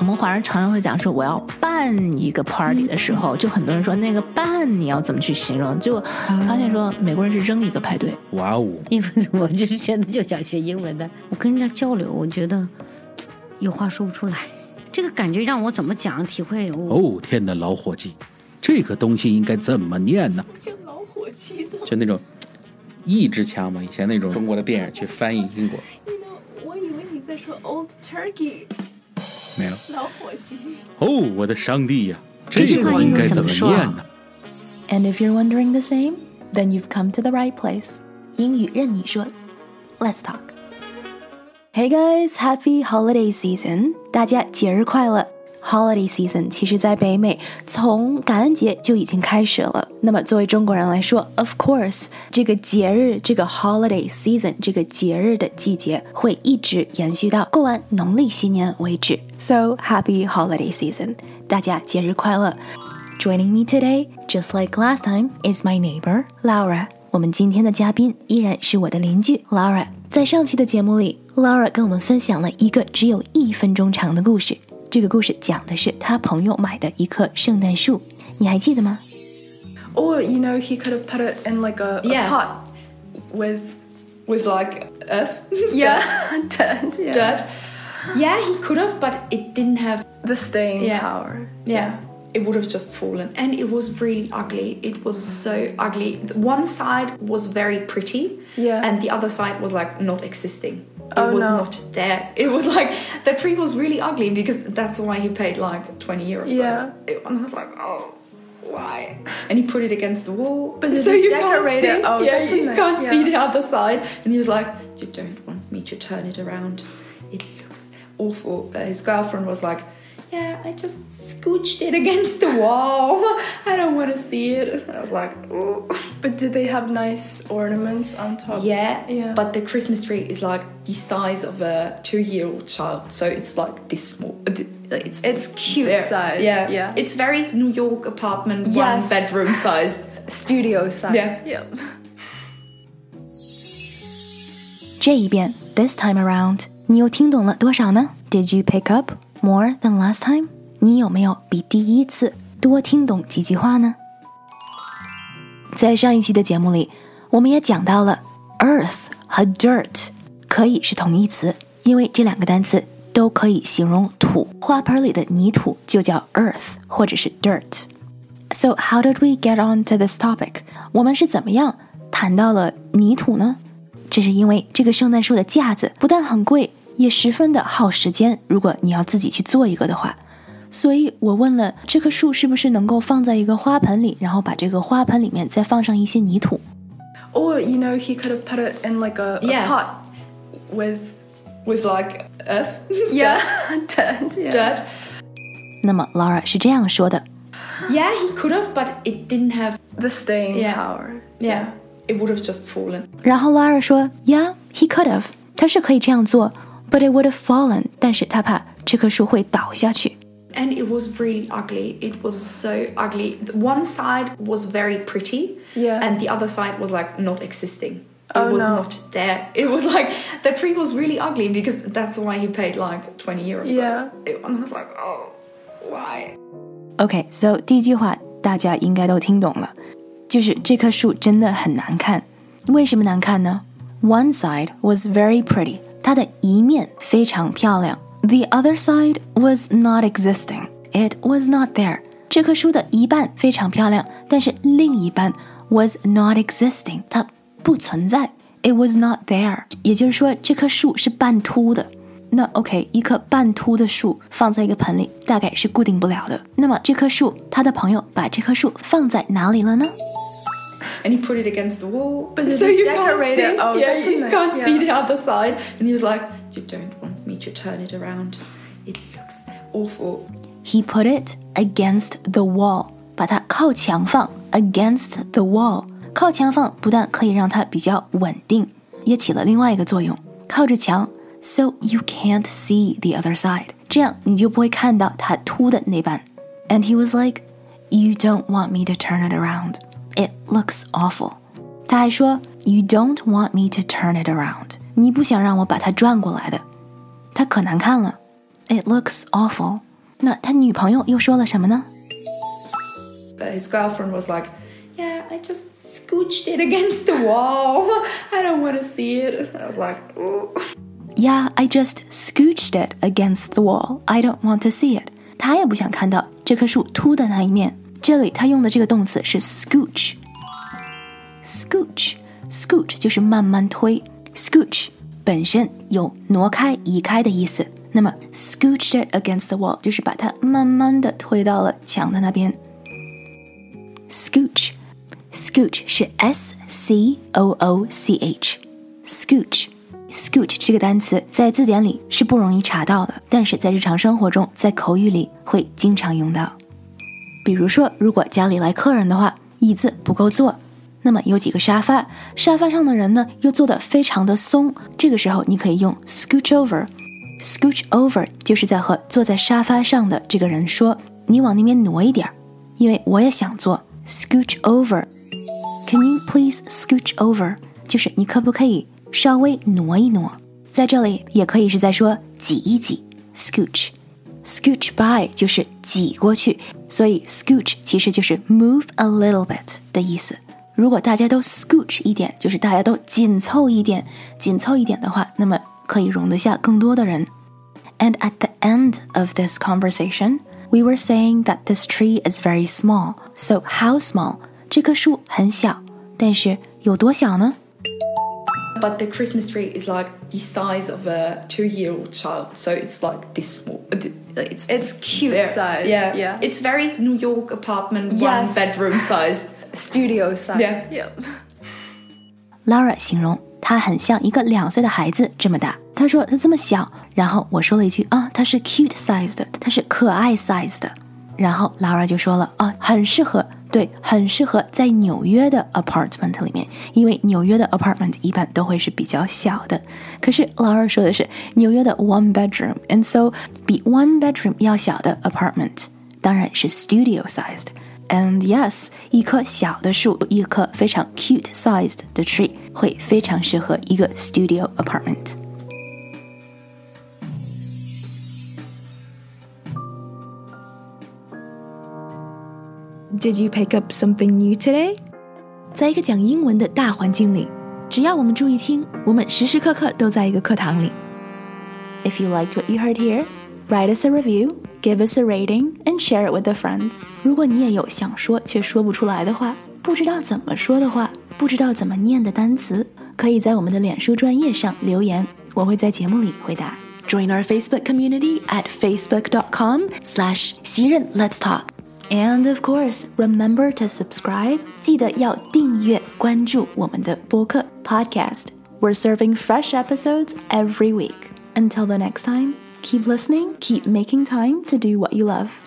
我们华人常常会讲说，我要办一个 party 的时候，就很多人说那个办你要怎么去形容？就发现说美国人是扔一个派对。哇哦！因为我就是现在就想学英文的，我跟人家交流，我觉得有话说不出来，这个感觉让我怎么讲体会？哦天哪，老伙计，这个东西应该怎么念呢？就老伙计的，就那种意志腔嘛，以前那种中国的电影去翻译英国。我以为你在说 Old Turkey。没有。老火鸡。哦，我的上帝呀！这个应该怎么念呢？And if you're wondering the same, then you've come to the right place. 英语韧你说，Let's talk. Hey guys, happy holiday season! 大家节日快乐。！Holiday season 其实在北美从感恩节就已经开始了。那么作为中国人来说，of course，这个节日，这个 holiday season，这个节日的季节会一直延续到过完农历新年为止。So happy holiday season！大家节日快乐！Joining me today, just like last time, is my neighbor Laura. 我们今天的嘉宾依然是我的邻居 Laura。在上期的节目里，Laura 跟我们分享了一个只有一分钟长的故事。这个故事讲的是他朋友买的一棵圣诞树，你还记得吗？ Or you know, he could have put it in like a, a Yeah. pot with with like earth, yeah, dirt, yeah. dirt. Yeah, he could have, but it didn't have. the staying Yeah. power. Yeah, it would have just fallen, and it was really ugly. It was so ugly. One side was very pretty, Yeah. and the other side was like not existing. It Oh, was no. not there. It was like the tree was really ugly because that's why he paid like twenty euros. for Yeah. it. and I was like, oh. Why? And he put it against the wall, But so you can't see. Oh, yeah, you nice, can't see yeah. the other side. And he was like, "You don't want me to turn it around. It looks awful." Uh, his girlfriend was like, "Yeah, I just scooched it against the wall. I don't want to see it." I was like, "Oh." But did they have nice ornaments on top? "Yeah, Yeah. But the Christmas tree is like the size of a two-year-old child, so it's like this small. Uh, th- It's It's cute there. size. Yeah, Yeah. It's very New York apartment, Yes. one bedroom sized. Studio size. Yeah. yeah. 这一遍，this time around，你又听懂了多少呢？Did you pick up more than last time？你有没有比第一次多听懂几句话呢？在上一期的节目里，我们也讲到了 earth 和 dirt 可以是同义词，因为这两个单词都可以形容土，花盆里的泥土就叫 earth 或者是 dirt。So how did we get on to this topic？我们是怎么样谈到了泥土呢？这是因为这个圣诞树的架子不但很贵，也十分的耗时间。如果你要自己去做一个的话，所以我问了这棵树是不是能够放在一个花盆里，然后把这个花盆里面再放上一些泥土。 Or you know, he could have put it in like a, a Yeah. pot with with like earth, yeah, dirt, dirt, yeah. dirt. 那么 Laura 是这样说的 Yeah, he could have, but it didn't have. The staying Yeah. power. Yeah, it would have just fallen. 然后 Laura 说，Yeah, he could have，他是可以这样做 ，but it would have fallen，但是他怕这棵树会倒下去。 And it was really ugly. It was so ugly. One side was very pretty, Yeah. and the other side was like not existing. It Oh, was no. not there. It was like the tree was really ugly because that's why he paid like 20 euros. for Yeah. It. And I was like, oh, why? OK，so、第一句话大家应该都听懂了，就是这棵树真的很难看。为什么难看呢？One side was very pretty， 它的一面非常漂亮。The other side was not existing. It was not there. 这棵树的一半非常漂亮，但是另一半 was not existing，它不存在。It was not there，也就是说这棵树是半秃的。那 OK，一棵半秃的树放在一个盆里，大概是固定不了的。那么这棵树，他的朋友把这棵树放在哪里了呢？And he put it against the wall, But did so he you can't decorate see. it? Oh, yeah, that's you nice, can't see yeah. the other side. And he was like, "You don't want me to turn it around. It looks awful." He put it against the wall，把它靠墙放，against the wall。靠墙放不但可以让它比较稳定，也起了另外一个作用，靠着墙，so you can't see the other side，这样你就不会看到它凸的那半。And he was like, "You don't want me to turn it around. It looks awful." 他还说，"You don't want me to turn it around." 你不想让我把它转过来的，它可难看了。 It looks awful。那他女朋友又说了什么呢？ But his girlfriend was like, Yeah, I just scooched it against the wall. I don't want to see it. I was like, "Oh." Yeah, I just scooched it against the wall. I don't want to see it. 他也不想看到这棵树秃的那一面。 这里他用的这个动词是 scooch。scooch scooch 就是慢慢推，scooch 本身有挪开、移开的意思。那么 scooched it against the wall 就是把它慢慢的推到了墙的那边。scooch scooch 是 s c o o c h scooch。scooch 这个单词在字典里是不容易查到的，但是在日常生活中，在口语里会经常用到。比如说，如果家里来客人的话，椅子不够坐，那么有几个沙发，沙发上的人呢又坐得非常的松，这个时候你可以用 scooch over。scooch over 就是在和坐在沙发上的这个人说：“你往那边挪一点，因为我也想坐。” scooch over。Can you please scooch over？就是你可不可以稍微挪一挪？在这里也可以是在说挤一挤，scooch。scooch by 就是挤过去，所以 scooch 其实就是 move a little bit 的意思。如果大家都 scooch 一点，就是大家都紧凑一点，紧凑一点的话，那么可以容得下更多的人。And at the end of this conversation, we were saying that this tree is very small. So how small? 这棵树很小，但是有多小呢？ But the Christmas tree is like the size of a two-year-old child, so it's like this small. It's It's cute very- size, Yeah, yeah. It's very New York apartment, Yes. one bedroom sized. Studio size. Yeah. yeah. Laura 形容他很像一个两岁的孩子这么大。他说他这么小，然后我说了一句啊，他是 cute sized，他是可爱 sized。然后 Laura 就说了啊，很适合， 对，很适合在纽约的 apartment 里面，因为纽约的 apartment 一般都会是比较小的。可是 Laura 说的是纽约的 one bedroom，and so 比 one bedroom 要小的 apartment 当然是 studio sized。And yes，一棵小的树，一棵非常 cute sized 的 tree，会非常适合一个 studio apartment。 Did you pick up something new today？在一个讲英文的大环境里，只要我们注意听，我们时时刻刻都在一个课堂里。If you liked what you heard here, write us a review, give us a rating, and share it with a friend。如果你也有想说却说不出来的话，不知道怎么说的话，不知道怎么念的单词，可以在我们的脸书专业上留言，我会在节目里回答。Join our Facebook community at facebook.com slash 熙韧 Let's Talk。And of course, remember to subscribe. 记得要订阅关注我们的播客 podcast. We're serving fresh episodes every week. Until the next time, keep listening, keep making time to do what you love.